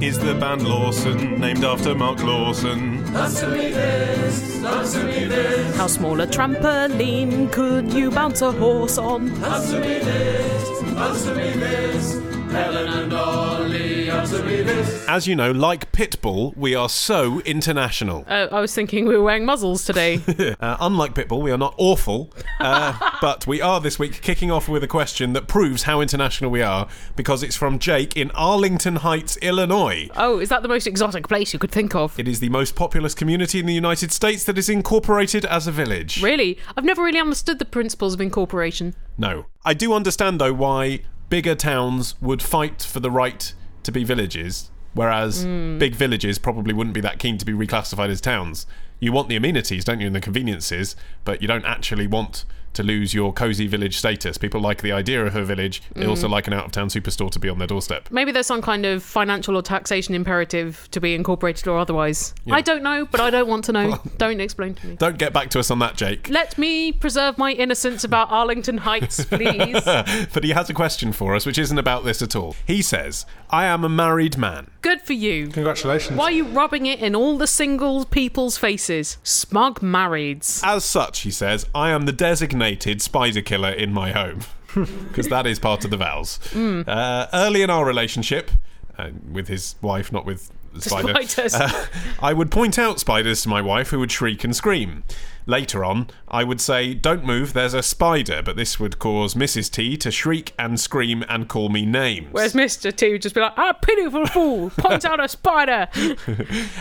is the band Lawson, named after Mark Lawson. Answer me this, answer me this, How small a trampoline could you bounce a horse on? answer me this, answer me this. Helen and Olly, answer me this. As you know, like Pitbull, we are so international. Uh, I was thinking we were wearing muzzles today. Uh, unlike Pitbull, we are not awful, uh, but we are this week kicking off with a question that proves how international we are because it's from Jake in Arlington Heights, Illinois. oh, is that the most exotic place you could think of? It is the most populous community in the United States that is incorporated as a village. Really? I've never really understood the principles of incorporation. No. I do understand, though, why bigger towns would fight for the right to be villages, whereas mm. big villages probably wouldn't be that keen to be reclassified as towns. You want the amenities, don't you, and the conveniences, but you don't actually want to lose your cozy village status. People like the idea of a village. They also mm. like an out of town superstore to be on their doorstep. Maybe there's some kind of financial or taxation imperative to be incorporated or otherwise. I don't know, but I don't want to know. don't explain to me. Don't get back to us on that, Jake. Let me preserve my innocence about Arlington Heights, please. but he has a question for us, which isn't about this at all. He says, I am a married man. Good for you. Congratulations. Why are you rubbing it in all the single people's faces? Smug marrieds. As such, he says, I am the designated spider killer in my home. Because that is part of the vows. Uh, early in our relationship, uh, with his wife, not with the spider, Spiders. uh, I would point out spiders to my wife who would shriek and scream. Later on, I would say, Don't move, there's a spider, but this would cause Mrs. T to shriek and scream and call me names. Whereas Mr. T would just be like, ah, pitiful fool, point out a spider.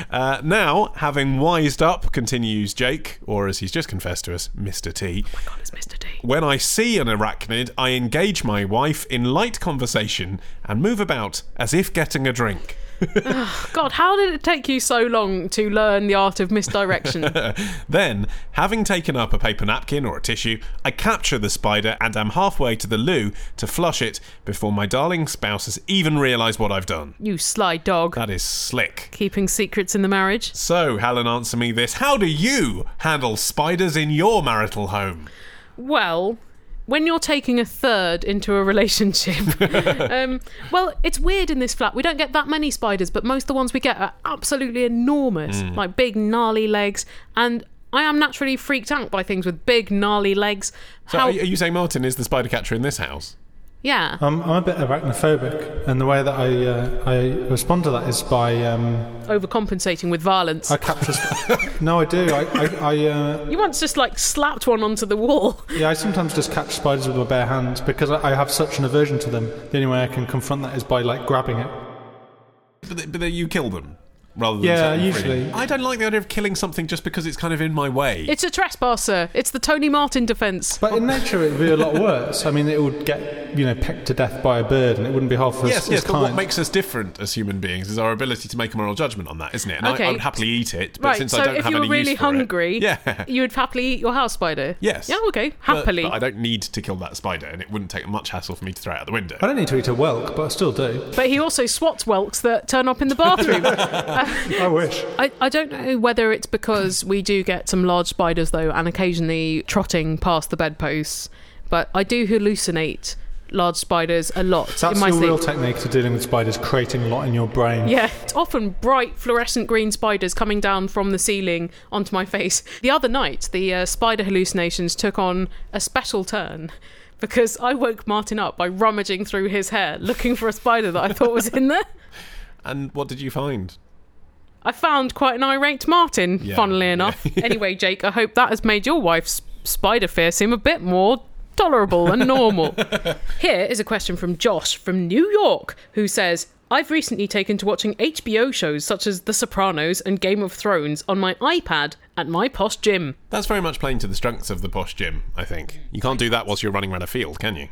Uh, now, having wised up, continues Jake, or as he's just confessed to us, Mr. T. My God, it's Mr. T. When I see an arachnid, I engage my wife in light conversation and move about as if getting a drink. God, how did it take you so long to learn the art of misdirection? Then, having taken up a paper napkin or a tissue, I capture the spider and am halfway to the loo to flush it before my darling spouse has even realised what I've done. you sly dog. That is slick. Keeping secrets in the marriage. So, Helen, answer me this. How do you handle spiders in your marital home? Well, when you're taking a third into a relationship, um, well, it's weird in this flat. We don't get that many spiders, but most of the ones we get are absolutely enormous, Hmm. like big, gnarly legs. And I am naturally freaked out by things with big, gnarly legs. So, How? are you saying Martin is the spider catcher in this house? Yeah. Um, I'm a bit arachnophobic, and the way that I uh, I respond to that is by um, Overcompensating with violence. I capture. Sp- no, I do. I I, I uh, you once just like slapped one onto the wall. yeah. I sometimes just catch spiders with my bare hands because I, I have such an aversion to them. The only way I can confront that is by like grabbing it. But, th- but then you kill them rather than Yeah, set free. usually. I don't like the idea of killing something just because it's kind of in my way. It's a trespasser. It's the Tony Martin defence. But in nature, it would be a lot worse. I mean, it would get you know pecked to death by a bird, and it wouldn't be half as, yes, as yes, but kind. what makes us different as human beings is our ability to make a moral judgment on that, isn't it? And Okay. I, I would happily eat it, but Right, since so I don't if have you were any really use for it- hungry, yeah, you would happily eat your house spider. yes, Yeah, okay, But- happily. But, I don't need to kill that spider, and it wouldn't take much hassle for me to throw it out the window. I don't need to eat a whelk, but I still do. But he also swats whelks that turn up in the bathroom. I wish. I, I don't know whether it's because we do get some large spiders though, and occasionally trotting past the bedposts. But I do hallucinate large spiders a lot That's in my your sleep. real technique to dealing with spiders, creating a lot in your brain. Yeah, it's often bright fluorescent green spiders coming down from the ceiling onto my face. The other night, the uh, spider hallucinations took on a special turn because I woke Martin up by rummaging through his hair looking for a spider that I thought was in there. And what did you find? I found quite an irate Martin, Yeah, funnily yeah. enough. anyway, Jake, I hope that has made your wife's spider fear seem a bit more tolerable and normal. Here is a question from Josh from New York, who says, I've recently taken to watching HBO shows such as The Sopranos and Game of Thrones on my iPad at my posh gym. That's very much playing to the strengths of the posh gym, I think. You can't do that whilst you're running around a field, can you?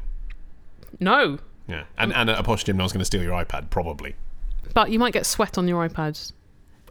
No, Yeah. And, and at a posh gym, no one's going to steal your iPad, probably. but you might get sweat on your iPad.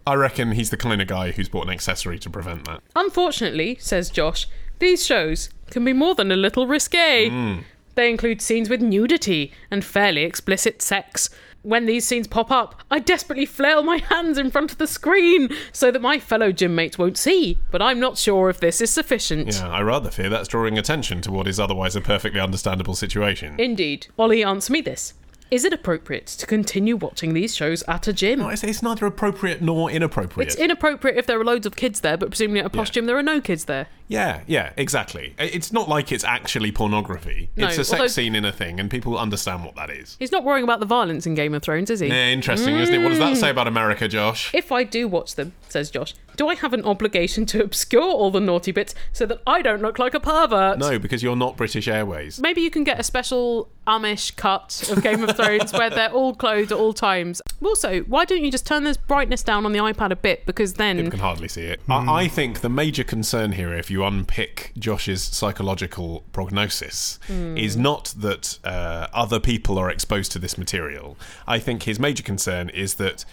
I reckon he's the kind of guy who's bought an accessory to prevent that. Unfortunately, says Josh, these shows can be more than a little risque. Hmm. They include scenes with nudity and fairly explicit sex. When these scenes pop up, I desperately flail my hands in front of the screen so that my fellow gym mates won't see, but I'm not sure if this is sufficient. Yeah, I rather fear that's drawing attention to what is otherwise a perfectly understandable situation. Indeed. Olly, answer me this. Is it appropriate to continue watching these shows at a gym? No, it's, it's neither appropriate nor inappropriate. It's inappropriate if there are loads of kids there, but presumably at a posh Yeah. gym there are no kids there. Yeah, yeah, exactly. It's not like it's actually pornography. No, it's a sex although- scene in a thing, and people understand what that is. He's not worrying about the violence in Game of Thrones, is he? Yeah, interesting, isn't it? What does that say about America, Josh? If I do watch them, says Josh, do I have an obligation to obscure all the naughty bits so that I don't look like a pervert? No, because you're not British Airways. Maybe you can get a special Amish cut of Game of Thrones where they're all clothed at all times. Also, why don't you just turn this brightness down on the iPad a bit? Because People then can hardly see it. I, hmm. I think the major concern here, if you unpick Josh's psychological prognosis, Hmm. is not that uh, other people are exposed to this material. I think his major concern is that.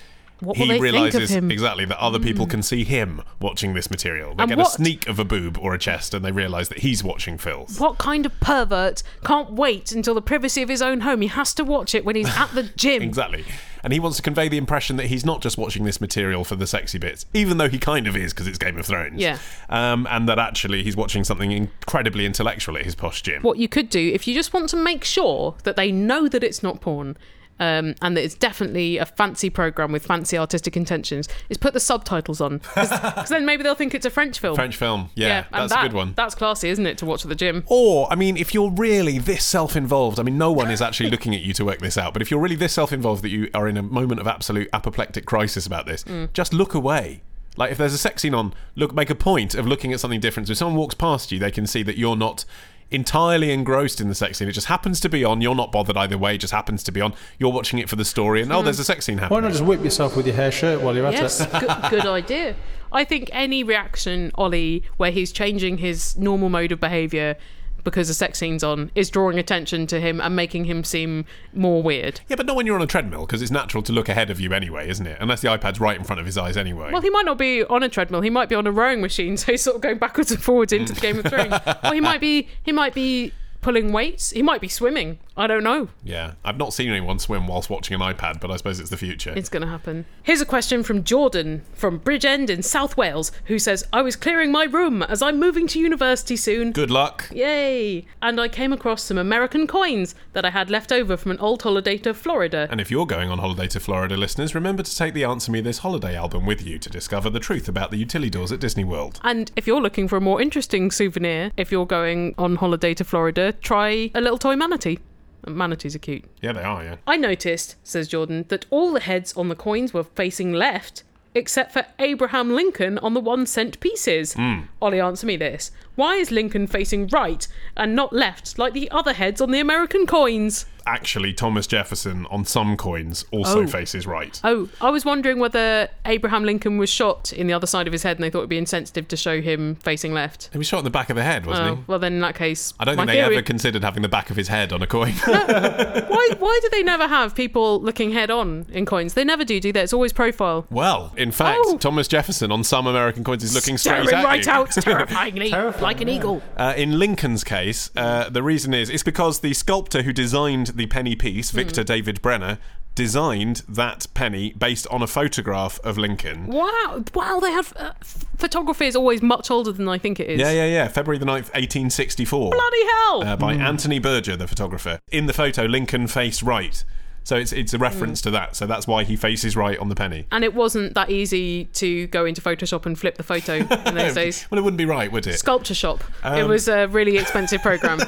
What he they think of realizes? Exactly that other people can see him watching this material. They And get what- a sneak of a boob or a chest, and they realize that he's watching filth. what kind of pervert can't wait until the privacy of his own home? He has to watch it when he's at the gym. Exactly. And he wants to convey the impression that he's not just watching this material for the sexy bits, even though he kind of is because it's Game of Thrones. Yeah. Um, and that actually he's watching something incredibly intellectual at his posh gym. What you could do, if you just want to make sure that they know that it's not porn, um, and that it's definitely a fancy program with fancy artistic intentions, is put the subtitles on. Because then maybe they'll think it's a French film. French film. Yeah, and that's that- a good one. That's classy, isn't it, to watch at the gym? Or, I mean, if you're really this self involved, I mean, no one is actually looking at you to work this out, but if you're really this self involved that you are in a moment of absolute apoplectic crisis about this, Mm. just look away. Like, if there's a sex scene on, look, make a point of looking at something different. So if someone walks past you, they can see that you're not entirely engrossed in the sex scene. It just happens to be on. You're not bothered either way. It just happens to be on. You're watching it for the story, and oh, hmm. there's a sex scene happening. Why not just whip yourself with your hair shirt while you're at Yes, it? good, good idea. I think any reaction, Olly, where he's changing his normal mode of behaviour because the sex scene's on, is drawing attention to him and making him seem more weird. Yeah, but not when you're on a treadmill, because it's natural to look ahead of you anyway, isn't it? Unless the iPad's right in front of his eyes anyway. Well, he might not be on a treadmill. He might be on a rowing machine, so he's sort of going backwards and forwards into the Game of Thrones. or he might be he might be pulling weights. He might be swimming. I don't know. yeah, I've not seen anyone swim whilst watching an iPad, but I suppose it's the future. It's going to happen. Here's a question from Jordan from Bridgend in South Wales, who says, "I was clearing my room as I'm moving to university soon." Good luck. Yay! And I came across some American coins that I had left over from an old holiday to Florida. And if you're going on holiday to Florida, listeners, remember to take the Answer Me This Holiday album with you to discover the truth about the utilidors at Disney World. And if you're looking for a more interesting souvenir, if you're going on holiday to Florida, try a little toy manatee. Manatees are cute. Yeah, they are, yeah. I noticed, says Jordan, that all the heads on the coins were facing left, except for Abraham Lincoln on the one cent pieces. Hmm. Olly, answer me this. Why is Lincoln facing right and not left like the other heads on the American coins? Actually, Thomas Jefferson on some coins also Oh. faces right. Oh, I was wondering whether Abraham Lincoln was shot in the other side of his head and they thought it would be insensitive to show him facing left. He was shot in the back of the head, wasn't Oh, he? well, then in that case, I don't my think they theory- ever considered having the back of his head on a coin. Why, why do they never have people looking head on in coins? They never do, do they? It's always profile. well, in fact, Oh. Thomas Jefferson on some American coins is looking straight Staring at right you. out, terrifyingly, Terrifying, like an yeah. eagle. Uh, in Lincoln's case, uh, the reason is it's because the sculptor who designed the penny piece, Hmm. Victor David Brenner, designed that penny based on a photograph of Lincoln. Wow, wow! They have uh, photography is always much older than I think it is. Yeah, yeah, yeah. February the 9th, 1864. Bloody hell! uh, by Anthony Berger, the photographer. In the photo, Lincoln faced right. So it's it's a reference Hmm. to that. So that's why he faces right on the penny. and it wasn't that easy to go into Photoshop and flip the photo in those days. Well, it wouldn't be right, would it? Sculpture shop. it Um, was a really expensive program.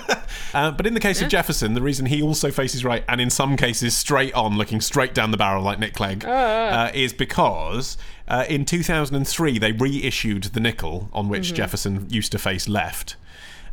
Uh, but in the case of Jefferson, the reason he also faces right, and in some cases straight on, looking straight down the barrel like Nick Clegg, uh, is because uh, in 2003 they reissued the nickel on which Jefferson used to face left.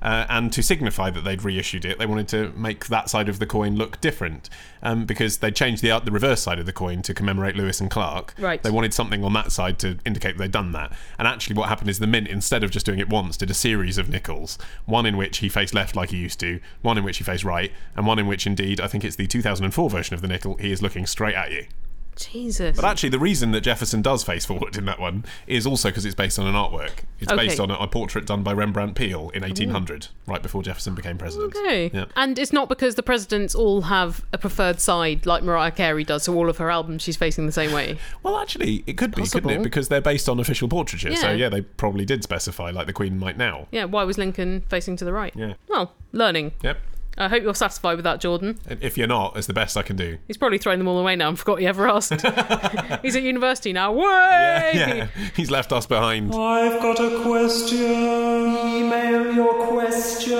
Uh, and to signify that they'd reissued it, they wanted to make that side of the coin look different um, because they changed the the reverse side of the coin to commemorate Lewis and Clark. Right. They wanted something on that side to indicate they'd done that. And actually, what happened is the Mint, instead of just doing it once, did a series of nickels. One in which he faced left like he used to, one in which he faced right, and one in which, indeed, I think it's the 2004 version of the nickel, he is looking straight at you. Jesus. But actually, the reason that Jefferson does face forward in that one is also because it's based on an artwork. It's Okay. based on a, a portrait done by Rembrandt Peale in 1800, right before Jefferson became president. Okay. Yeah. And it's not because the presidents all have a preferred side like Mariah Carey does, so all of her albums she's facing the same way. Well, actually, it could be, couldn't it? Because they're based on official portraiture. So, Yeah. yeah, they probably did specify, like the Queen might now. Yeah, why was Lincoln facing to the right? Yeah. Well, learning. Yep. I hope you're satisfied with that, Jordan. If you're not, it's the best I can do. He's probably thrown them all away now and forgot he ever asked. He's at university now. Way! Yeah, he's left us behind. I've got a question. Email your question.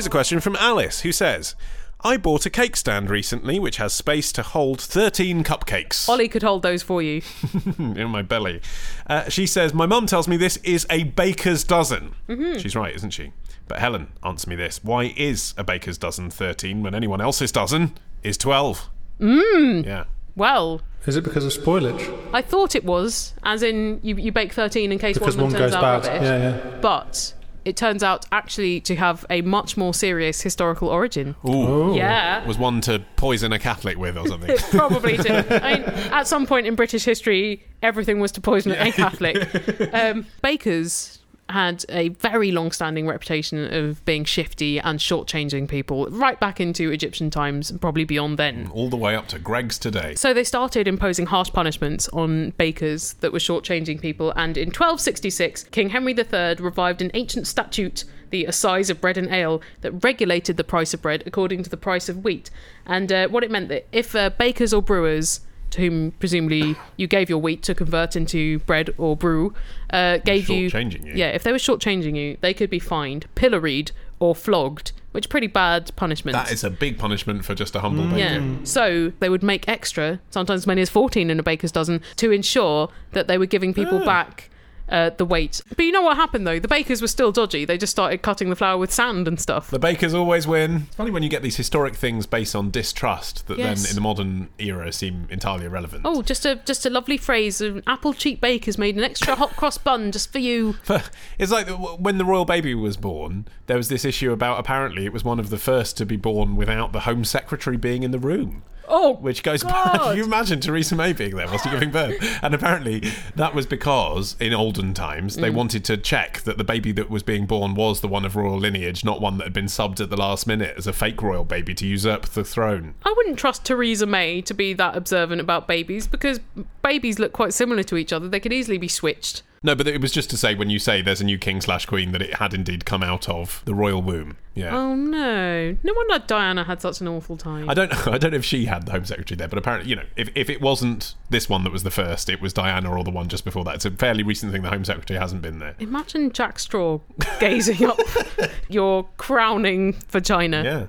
Here's a question from Alice, who says, I bought a cake stand recently which has space to hold 13 cupcakes Olly could hold those for you. in my belly. Uh, she says, My mum tells me this is a baker's dozen. She's right, isn't she? But Helen, answer me this. Why is a baker's dozen 13 when anyone else's dozen is 12? Mmm. Yeah. Well, Is it because of spoilage? I thought it was, as in you, you bake 13 in case Because one one of them turns goes out bad. rubbish. Yeah, yeah. But it turns out actually to have a much more serious historical origin. Ooh. Yeah. Was one to poison a Catholic with or something? Probably to. I mean, at some point in British history, everything was to poison a Catholic. Um, bakers had a very long-standing reputation of being shifty and shortchanging people, right back into Egyptian times, and probably beyond then. All the way up to Greggs today. So they started imposing harsh punishments on bakers that were shortchanging people, and in 1266, King Henry III revived an ancient statute, the Assize of Bread and Ale, that regulated the price of bread according to the price of wheat. And uh, what it meant that if uh, bakers or brewers, to whom presumably you gave your wheat to convert into bread or brew, uh, gave you, you. yeah, if they were shortchanging you, they could be fined, pilloried, or flogged, which are pretty bad punishment. That is a big punishment for just a humble baker. Yeah. So they would make extra, sometimes as many as 14 in a baker's dozen, to ensure that they were giving people back uh, the weight. But you know what happened though? The bakers were still dodgy. They just started cutting the flour with sand and stuff. The bakers always win. It's funny when you get these historic things based on distrust that Yes. then in the modern era seem entirely irrelevant. Oh, just a just a lovely phrase. An apple cheek baker's made an extra hot cross bun just for you. It's like when the royal baby was born, there was this issue about apparently it was one of the first to be born without the Home Secretary being in the room. Oh, Which goes back. Can you imagine Theresa May being there whilst you're giving birth? And apparently that was because in olden times Mm. they wanted to check that the baby that was being born was the one of royal lineage, not one that had been subbed at the last minute as a fake royal baby to usurp the throne. I wouldn't trust Theresa May to be that observant about babies because babies look quite similar to each other. They could easily be switched. No, but it was just to say when you say there's a new king slash queen that it had indeed come out of the royal womb. Yeah. Oh no! No wonder Diana had such an awful time. I don't know. I don't know if she had the Home Secretary there, but apparently, you know, if, if it wasn't this one that was the first, it was Diana or the one just before that. It's a fairly recent thing. The Home Secretary hasn't been there. Imagine Jack Straw gazing up your crowning vagina. Yeah,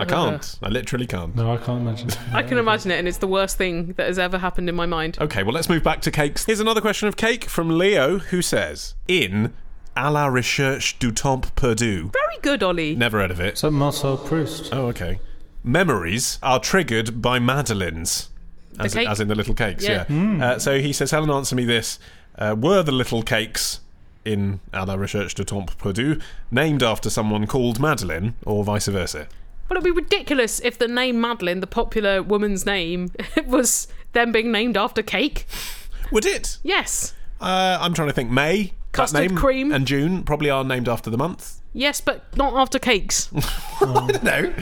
I can't. I literally can't. No, I can't imagine. It. I can imagine it, and it's the worst thing that has ever happened in my mind. Okay, well, let's move back to cakes. Here's another question of cake from Leo, who says, "In à la recherche du temps perdu." Very good, Olly. Never heard of it. So Marcel Proust. Oh, okay. Memories are triggered by madeleines, as, cake? as in the little cakes. Yeah. Yeah. Uh, so he says, Helen, answer me this: uh, Were the little cakes in à la recherche du temps perdu named after someone called Madeline, or vice versa? Well, it'd be ridiculous if the name Madeline, the popular woman's name, was them being named after cake. Would it? Yes. Uh, I'm trying to think. May, Custard name, cream. and June probably are named after the month. Yes, but not after cakes. I don't know.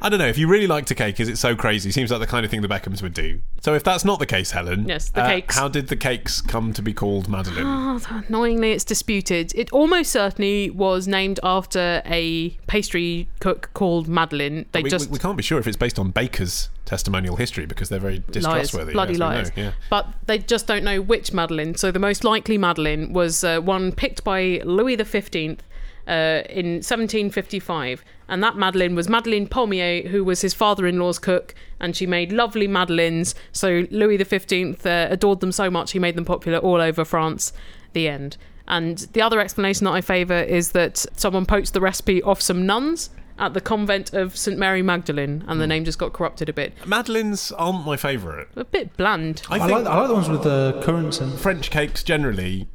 I don't know. If you really liked a cake, is it so crazy? Seems like the kind of thing the Beckhams would do. So if that's not the case, Helen, Yes, the uh, cakes. How did the cakes come to be called Madeline? Oh, annoyingly, it's disputed. It almost certainly was named after a pastry cook called Madeline. They we, just we, we can't be sure if it's based on Baker's testimonial history because they're very liars, distrustworthy. bloody yes, liars. yeah. But they just don't know which Madeline. So the most likely Madeline was uh, one picked by Louis XV uh, in 1755, and that Madeline was Madeline Pommier, who was his father-in-law's cook, and she made lovely madeleines. So Louis XV uh, adored them so much he made them popular all over France. The end. And the other explanation that I favour is that someone poached the recipe off some nuns at the convent of St Mary Magdalene, and Hmm. the name just got corrupted a bit. Madeleines aren't my favourite. A bit bland. I I, think like, I like the ones with the currants and French cakes generally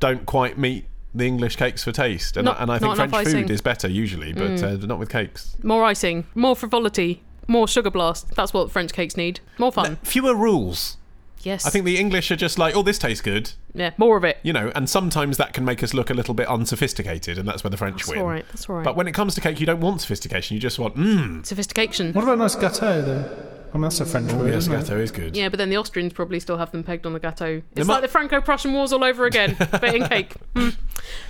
don't quite meet the English cakes for taste, and, Not- I, and I think not enough French icing. food is better usually, but uh, not with cakes. More icing, more frivolity, more sugar blast. That's what French cakes need. More fun. Fewer rules. Yes. I think the English are just like, oh, this tastes good, yeah, more of it. you know, and sometimes that can make us look a little bit unsophisticated, and that's where the French That's win. all right. That's all right. But when it comes to cake, you don't want sophistication. You just want, mmm, Sophistication. What about a nice gâteau, though? I mean, that's a French word, yes, isn't gâteau is good. Yeah, but then the Austrians probably still have them pegged on the gâteau. It's mu- like the Franco-Prussian Wars all over again, but in cake. Hmm.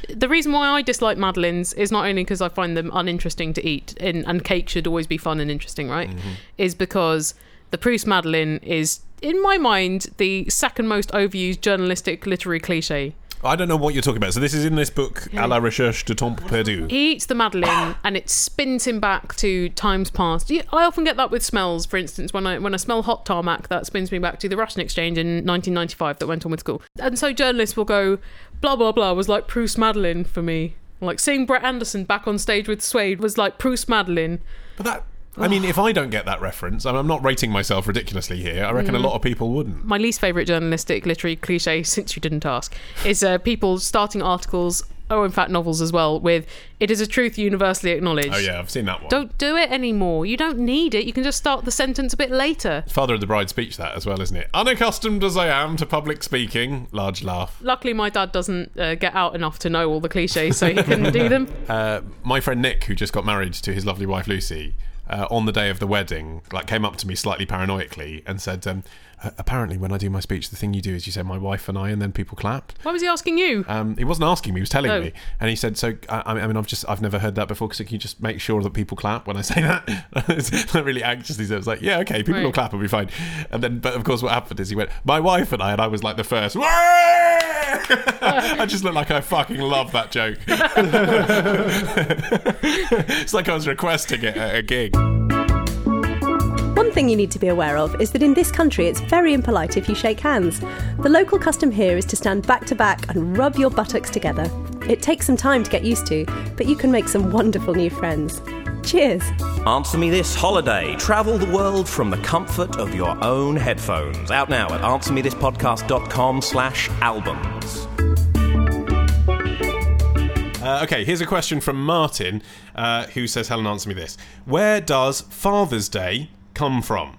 The reason why I dislike madeleines is not only because I find them uninteresting to eat, and, and cake should always be fun and interesting, right? Mm-hmm. Is because the Proust Madeleine is, in my mind, the second most overused journalistic literary cliche. I don't know what you're talking about. So this is in this book, À la recherche de temps perdu. He eats the madeleine and it spins him back to times past. I often get that with smells. For instance, when I when I smell hot tarmac, that spins me back to the Russian exchange in 1995 that went on with school. And so journalists will go, blah blah blah was like Proust Madeleine for me. Like seeing Brett Anderson back on stage with Suede was like Proust Madeleine. But that, I mean, if I don't get that reference, I'm not rating myself ridiculously here, I reckon a lot of people wouldn't. My least favourite journalistic literary cliche, since you didn't ask, is uh, people starting articles, oh, in fact novels as well, with "It is a truth universally acknowledged." Oh yeah, I've seen that one. Don't do it anymore. You don't need it. You can just start the sentence a bit later. Father of the Bride speech that as well, isn't it? Unaccustomed as I am to public speaking, large laugh. Luckily, my dad doesn't uh, get out enough to know all the cliches, so he can do them. Uh, my friend Nick, who just got married to his lovely wife Lucy, uh, on the day of the wedding, like came up to me slightly paranoically and said, um, "Uh, "Apparently, when I do my speech, the thing you do is you say my wife and I, and then people clap." Why was he asking you? Um, he wasn't asking me; he was telling Oh. me, and he said, "So, I, I mean, I've just I've never heard that before. So can you just make sure that people clap when I say that?" It's like really anxiously, so I was like, "Yeah, okay, people will clap, it'll be fine." And then, but of course, what happened is he went, "My wife and I," and I was like the first. I just look like I fucking love that joke. it's like I was requesting it at a gig. One thing you need to be aware of is that in this country it's very impolite if you shake hands. The local custom here is to stand back to back and rub your buttocks together. It takes some time to get used to, but you can make some wonderful new friends. Cheers! Answer Me This Holiday. Travel the world from the comfort of your own headphones. Out now at answermethispodcast.com slash albums. Uh, okay, here's a question from Martin, uh, who says, Helen, answer me this. Where does Father's Day come from?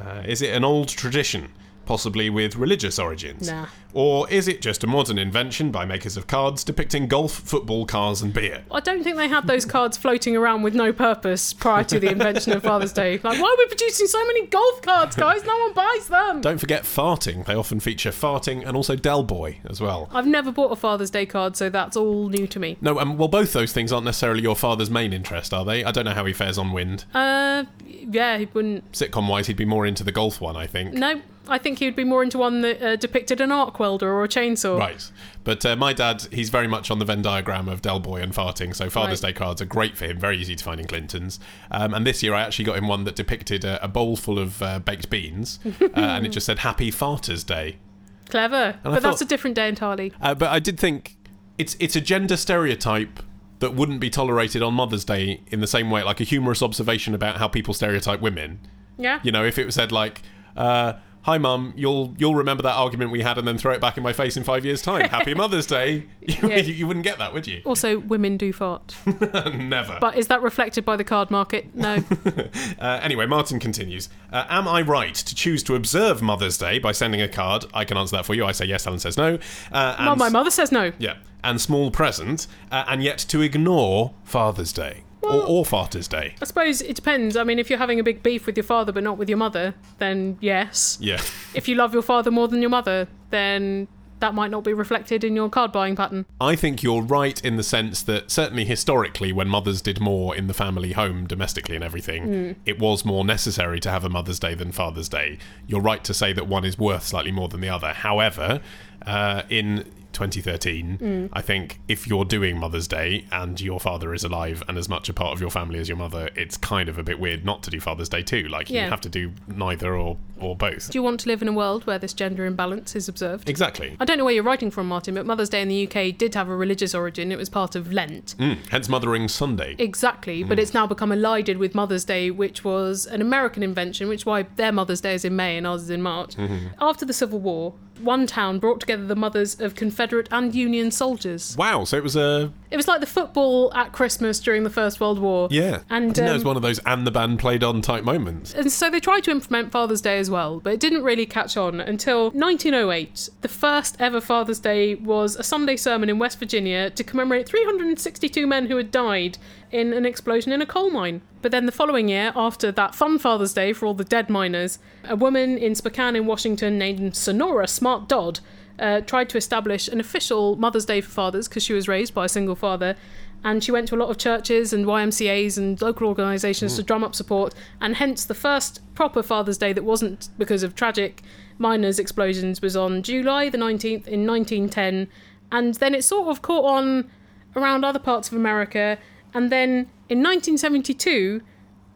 Uh, is it an old tradition, possibly with religious origins? Nah. Or is it just a modern invention by makers of cards depicting golf, football, cars, and beer? I don't think they had those cards floating around with no purpose prior to the invention of Father's Day. Like, why are we producing so many golf cards, guys? No one buys them. Don't forget farting. They often feature farting and also Del Boy as well. I've never bought a Father's Day card, so that's all new to me. No, um, well, both those things aren't necessarily your father's main interest, are they? I don't know how he fares on wind. Uh, yeah, he wouldn't. Sitcom wise, he'd be more into the golf one, I think. No, I think he would be more into one that uh, depicted an arc welder or a chainsaw. Right. But uh, my dad, he's very much on the Venn diagram of Del Boy and farting, so Father's Right. Day cards are great for him, very easy to find in Clinton's. Um, and this year I actually got him one that depicted a, a bowl full of uh, baked beans, uh, and it just said Happy Farters Day. Clever. I But that's a different day entirely. Uh, but I did think it's it's a gender stereotype that wouldn't be tolerated on Mother's Day in the same way, like a humorous observation about how people stereotype women. Yeah. You know, if it was said like, uh, "Hi, Mum, you'll you'll remember that argument we had, and then throw it back in my face in five years' time. Happy Mother's Day." You, Yeah. you wouldn't get that, would you? Also, women do fart. Never. But is that reflected by the card market? No. Uh, anyway, Martin continues. Uh, am I right to choose to observe Mother's Day by sending a card? I can answer that for you. I say yes. Helen says no. Uh, and well, my mother says no. Yeah, and small present, uh, and yet to ignore Father's Day or, or Father's Day. I suppose it depends. I mean, if you're having a big beef with your father but not with your mother, then yes. Yeah. If you love your father more than your mother, then that might not be reflected in your card buying pattern. I think you're right in the sense that certainly historically, when mothers did more in the family home, domestically and everything, it was more necessary to have a Mother's Day than Father's Day. You're right to say that one is worth slightly more than the other. However, uh, in 2013, mm. I think if you're doing Mother's Day and your father is alive and as much a part of your family as your mother, it's kind of a bit weird not to do Father's Day too. Like Yeah. you have to do neither or, or both. Do you want to live in a world where this gender imbalance is observed? Exactly. I don't know where you're writing from, Martin, but Mother's Day in the UK did have a religious origin. It was part of Lent. Mm, hence Mothering Sunday. Exactly, but mm. it's now become allied with Mother's Day, which was an American invention, which is why their Mother's Day is in May and ours is in March. Mm-hmm. After the Civil War, one town brought together the mothers of Confederate and Union soldiers. Wow, so it was a It was like the football at Christmas during the First World War. Yeah. And, know it um, was one of those and the band played on type moments. And so they tried to implement Father's Day as well, but it didn't really catch on until 1908. The first ever Father's Day was a Sunday sermon in West Virginia to commemorate 362 men who had died in an explosion in a coal mine. But then the following year, after that fun Father's Day for all the dead miners, a woman in Spokane in Washington named Sonora Smart Dodd uh, tried to establish an official Mother's Day for fathers because she was raised by a single father. And she went to a lot of churches and YMCAs and local organisations to drum up support, and hence the first proper Father's Day that wasn't because of tragic miners' explosions was on July the 19th in 1910. And then it sort of caught on around other parts of America. And then in 1972,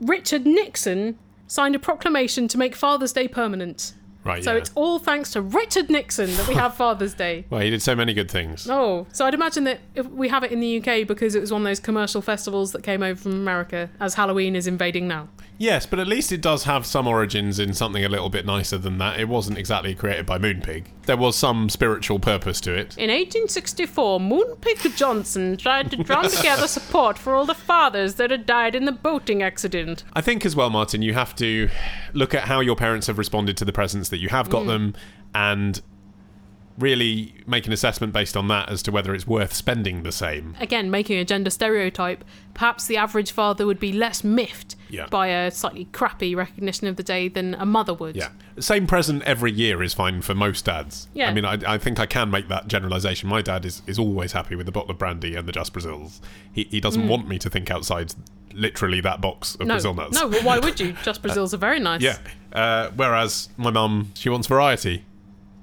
Richard Nixon signed a proclamation to make Father's Day permanent. Right, So yeah. it's all thanks to Richard Nixon that we have Father's Day. Well, he did so many good things. Oh, so I'd imagine that if we have it in the UK because it was one of those commercial festivals that came over from America as Halloween is invading now. Yes, but at least it does have some origins in something a little bit nicer than that. It wasn't exactly created by Moonpig. There was some spiritual purpose to it. In 1864, Moonpig Johnson tried to drum together support for all the fathers that had died in the boating accident. I think as well, Martin, you have to look at how your parents have responded to the presents that you have got mm. them and really make an assessment based on that as to whether it's worth spending the same. Again, making a gender stereotype, perhaps the average father would be less miffed Yeah. by a slightly crappy recognition of the day than a mother would. Yeah. Same present every year is fine for most dads. Yeah. I mean, I, I think I can make that generalisation. My dad is, is always happy with the bottle of brandy and the Just Brazils. He, he doesn't want me to think outside literally that box of Mm. No, Brazil nuts. no, well, why would you? Just Brazils are very nice. Yeah. Uh, whereas my mum, she wants variety.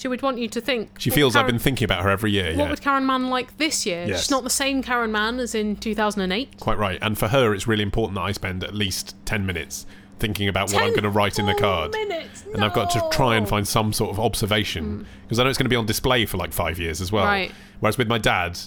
She would want you to think. She feels I've been thinking about her every year. What yeah. would Karen Mann like this year? Yes. She's not the same Karen Mann as in 2008. Quite right. And for her, it's really important that I spend at least 10 minutes thinking about what I'm going to write in the card. minutes, And I've got to try and find some sort of observation hmm. because I know it's going to be on display for like five years as well. Right. Whereas with my dad,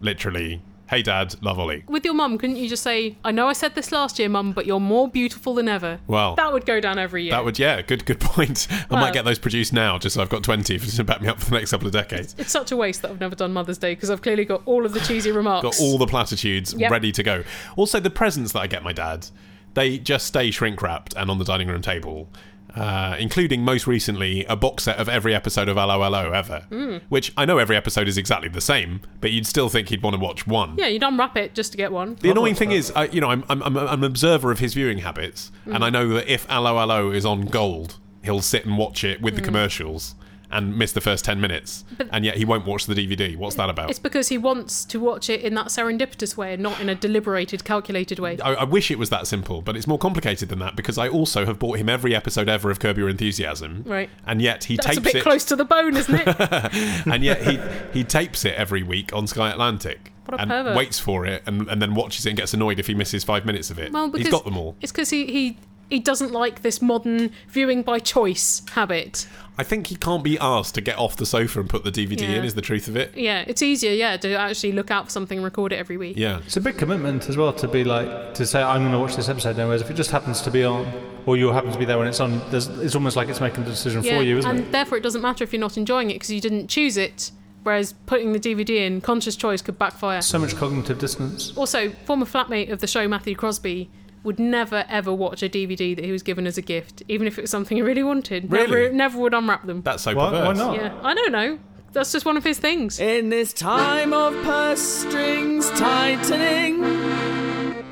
literally, hey dad, love Olly. With your mum, couldn't you just say, I know I said this last year, mum, but you're more beautiful than ever? Well, That would go down every year. that would, yeah, good good point. I Well- might get those produced now just so I've got 20 to back me up for the next couple of decades. It's such a waste that I've never done Mother's Day because I've clearly got all of the cheesy remarks. Got all the platitudes Yep. ready to go. Also, the presents that I get my dad, they just stay shrink wrapped and on the dining room table. Uh, including most recently a box set of every episode of Hello ever, Hmm. which I know every episode is exactly the same, but you'd still think he'd want to watch one. Yeah, you'd unwrap it just to get one. The annoying thing is, I, you know, I'm, I'm, I'm an observer of his viewing habits, and I know that if Hello is on gold, he'll sit and watch it with the commercials and miss the first 10 minutes, and yet he won't watch the DVD. What's that about? It's because he wants to watch it in that serendipitous way and not in a deliberated, calculated way. I, I wish it was that simple, but it's more complicated than that because I also have bought him every episode ever of Curb Your Enthusiasm, Right. And yet he takes it That's tapes a bit it, close to the bone, isn't it? and yet he he tapes it every week on Sky Atlantic. What a and pervert. waits for it and, and then watches it and gets annoyed if he misses five minutes of it. well, because He's got them all. It's because he, he he doesn't like this modern viewing by choice habit. I think he can't be asked to get off the sofa and put the DVD Yeah. in. Is the truth of it? Yeah, it's easier, yeah, to actually look out for something and record it every week. Yeah. It's a big commitment as well to be like to say I'm going to watch this episode. Now, whereas if it just happens to be on, or you happen to be there when it's on, there's, it's almost like it's making the decision Yeah, for you, isn't and it? And therefore it doesn't matter if you're not enjoying it because you didn't choose it. Whereas putting the DVD in, conscious choice could backfire. So much cognitive dissonance. Also, former flatmate of the show, Matthew Crosby, would never ever watch a DVD that he was given as a gift, even if it was something he really wanted. Really? Never, never would unwrap them. That's so Why- why not? yeah, I don't know. That's just one of his things. In this time of purse strings tightening,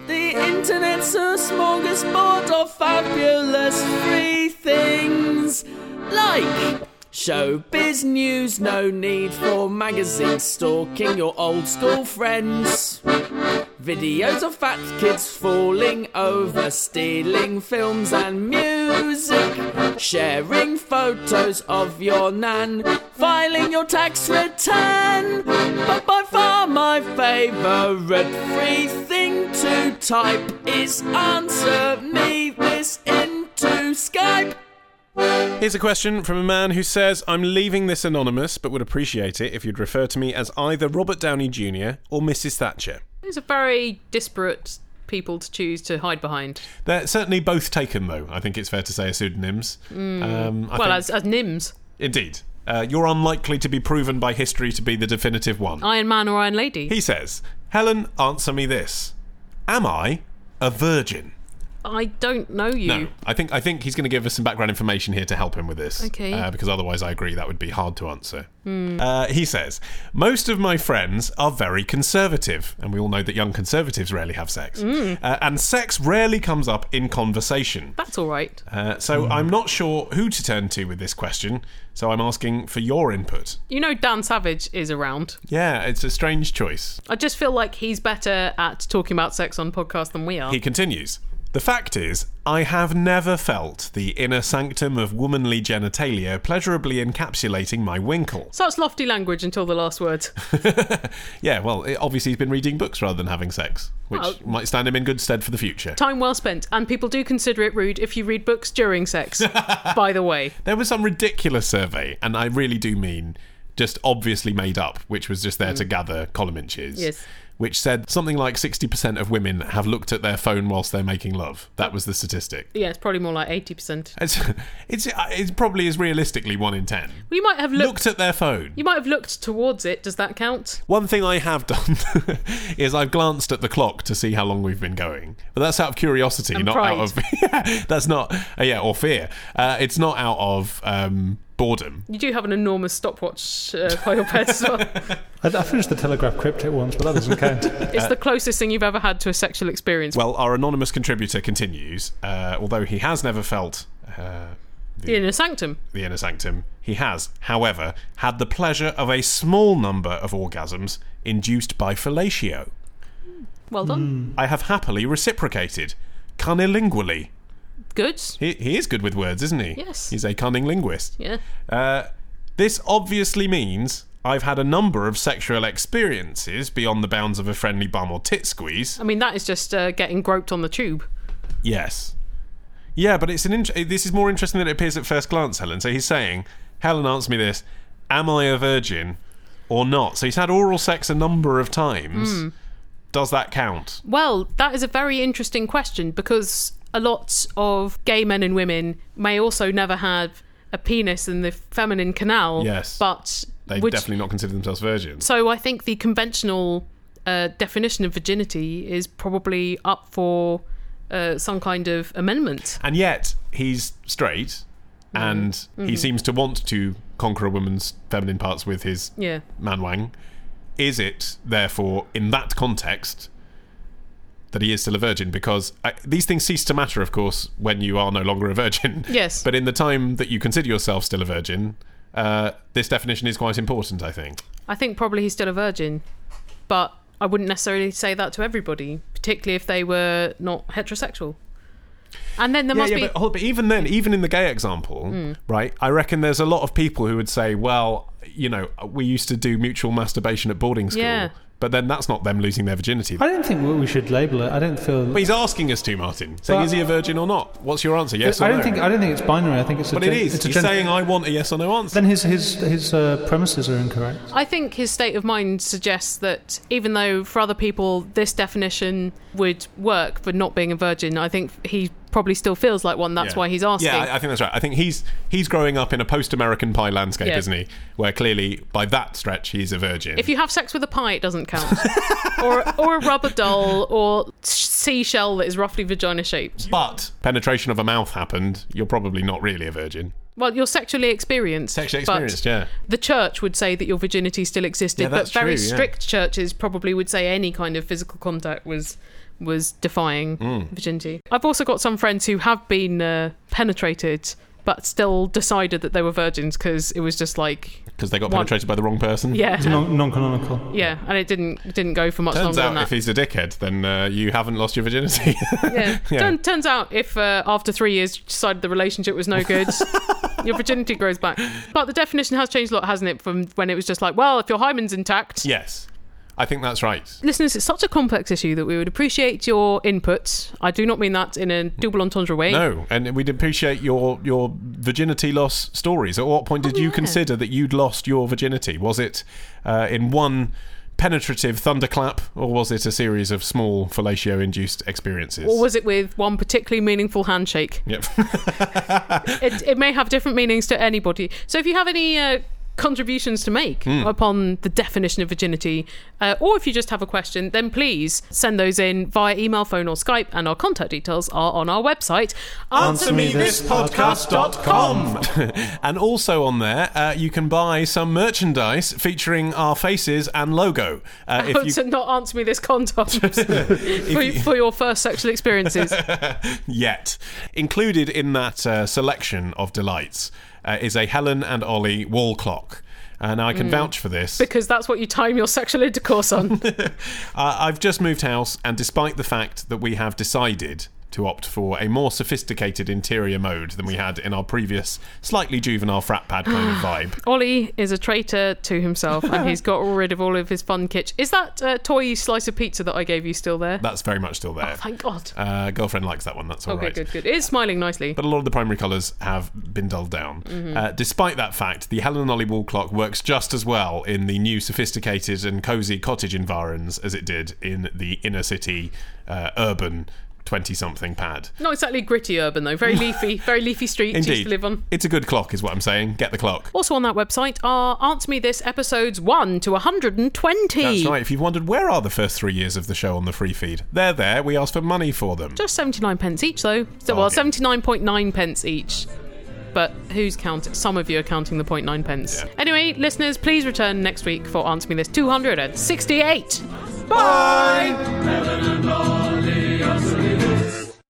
the internet's a smorgasbord of fabulous free things like showbiz news, no need for magazines stalking your old school friends. Videos of fat kids falling over, stealing films and music, sharing photos of your nan, filing your tax return. But by far my favourite free thing to type is answer me this into Skype. Here's a question from a man who says, I'm leaving this anonymous, but would appreciate it if you'd refer to me as either Robert Downey Jr. or Mrs. Thatcher. These are very disparate people to choose to hide behind. They're certainly both taken, though, I think it's fair to say, as pseudonyms. Um, I Mm. well, think- as, as Nims. Indeed. Uh, you're unlikely to be proven by history to be the definitive one. Iron Man or Iron Lady. He says, Helen, answer me this: Am I a virgin? I don't know you. No, I think I think he's going to give us some background information here to help him with this. Okay. Uh, because otherwise, I agree that would be hard to answer. Uh, he says most of my friends are very conservative, and we all know that young conservatives rarely have sex, uh, and sex rarely comes up in conversation. That's all right. Uh, so I'm not sure who to turn to with this question. So I'm asking for your input. You know Dan Savage is around. Yeah, it's a strange choice. I just feel like he's better at talking about sex on podcasts than we are. He continues. The fact is, I have never felt the inner sanctum of womanly genitalia pleasurably encapsulating my winkle. Such lofty language until the last word. Yeah, well, it, obviously he's been reading books rather than having sex, which might stand him in good stead for the future. Time well spent. And people do consider it rude if you read books during sex, by the way. There was some ridiculous survey, and I really do mean just obviously made up, which was just there to mm. gather column inches. Yes. Which said something like 60% of women have looked at their phone whilst they're making love. That was the statistic. Yeah, it's probably more like 80%. It's, it's, it probably is realistically 1 in 10. You might have looked. Looked at their phone. You might have looked towards it. Does that count? One thing I have done is I've glanced at the clock to see how long we've been going, but that's out of curiosity, And not pride. out of yeah, that's not uh, yeah or fear. Uh, it's not out of um, boredom. You do have an enormous stopwatch uh, by your bed as well. I, I finished the Telegraph cryptic once, but that doesn't count. It's the closest thing you've ever had to a sexual experience. Well, our anonymous contributor continues. Uh, although he has never felt uh, the inner sanctum. the inner sanctum, he has, however, had the pleasure of a small number of orgasms induced by fellatio. Well done. I have happily reciprocated, cunnilingually. Good. He, he is good with words, isn't he? Yes. He's a cunning linguist. Yeah. Uh, this obviously means I've had a number of sexual experiences beyond the bounds of a friendly bum or tit squeeze. I mean, that is just uh, getting groped on the tube. Yes. Yeah, but it's an int- this is more interesting than it appears at first glance, Helen. So he's saying, Helen, answer me this: Am I a virgin or not? So he's had oral sex a number of times. Hmm. Does that count? Well, that is a very interesting question because a lot of gay men and women may also never have a penis in the feminine canal. Yes. But They would- definitely not consider themselves virgins. So I think the conventional uh, definition of virginity is probably up for uh, some kind of amendment. And yet he's straight, and Mm-hmm. he seems to want to conquer a woman's feminine parts with his Yeah. man wang. Is it therefore in that context that he is still a virgin? Because I, these things cease to matter, of course, when you are no longer a virgin. Yes. But in the time that you consider yourself still a virgin, uh, this definition is quite important. I think. I think probably he's still a virgin, but I wouldn't necessarily say that to everybody, particularly if they were not heterosexual. And then there must yeah, be. but, hold- but even then, even in the gay example, Hmm. right? I reckon there's a lot of people who would say, "Well, you know, we used to do mutual masturbation at boarding school," Yeah. But then that's not them losing their virginity. I don't think we we should label it. I don't feel. But he's asking us to, Martin. Saying, Well- is he a virgin or not? What's your answer? Yes or I don't no? think. I don't think it's binary. I think it's. A but gen- it is. It's a He's gen- saying, I want a yes or no answer. Then his his his uh, premises are incorrect. I think his state of mind suggests that even though for other people this definition would work for not being a virgin, I think he probably still feels like one. That's Yeah. why he's asking. Yeah, I, I think that's right. I think he's he's growing up in a post-American pie landscape, Yeah. isn't he? Where clearly, by that stretch, he's a virgin. if you have sex with a pie, it doesn't count. or or a rubber doll or seashell that is roughly vagina shaped. but penetration of a mouth happened, you're probably not really a virgin. Well, you're sexually experienced. Sexually experienced, yeah. The church would say that your virginity still existed, Yeah, but very true, yeah. strict churches probably would say any kind of physical contact was was defying Mm. virginity. I've also got some friends who have been uh, penetrated but still decided that they were virgins because it was just like Because they got One- penetrated by the wrong person. yeah Non- non-canonical. yeah and it didn't didn't go for much Turns longer out than that if he's a dickhead, then uh, you haven't lost your virginity. yeah. Yeah. Turn, turns out if uh, after three years you decided the relationship was no good, your virginity grows back. But the definition has changed a lot, hasn't it? From when it was just like, well, if your hymen's intact. yes, I think that's right. Listeners, it's such a complex issue that we would appreciate your input. I do not mean that in a double entendre way. No, and we'd appreciate your your virginity loss stories. At what point did Oh, you yeah. consider that you'd lost your virginity? Was it uh, in one penetrative thunderclap, or was it a series of small fellatio-induced experiences? Or was it with one particularly meaningful handshake? Yep. it, it may have different meanings to anybody. So if you have any uh, contributions to make Hmm. upon the definition of virginity, uh, or if you just have a question, then please send those in via email, phone, or Skype, and our contact details are on our website. AnswerMeThisPodcast.com. and also on there, uh, you can buy some merchandise featuring our faces and logo. Uh, if you to not answer me this condoms for, for your first sexual experiences. yet. Included in that uh, selection of delights uh, is a Helen and Olly wall clock. And I can vouch for this. because that's what you time your sexual intercourse on. Uh, I've just moved house, and despite the fact that we have decided to opt for a more sophisticated interior mode than we had in our previous slightly juvenile frat pad kind of vibe. Olly is a traitor to himself and he's got rid of all of his fun kitsch. Is that uh, toy slice of pizza that I gave you still there? That's very much still there. Thank God. Uh, girlfriend likes that one. That's all Okay, right. good, good. It is smiling nicely. But a lot of the primary colours have been dulled down. Mm-hmm. Uh, despite that fact, the Helen and Olly wall clock works just as well in the new sophisticated and cosy cottage environs as it did in the inner city uh, urban 20 something pad. Not exactly gritty urban though. Very leafy, very leafy streets used Indeed. to live on. It's a good clock, is what I'm saying. Get the clock. Also on that website are Answer Me This episodes 1 to 120. That's right. If you've wondered where are the first three years of the show on the free feed, they're there. We asked for money for them. Just 79 pence each though. So, well, Bargain. 79.9 pence each. But who's counting? Some of you are counting the 0.9 pence. Yeah. Anyway, listeners, please return next week for Answer Me This 268. Bye!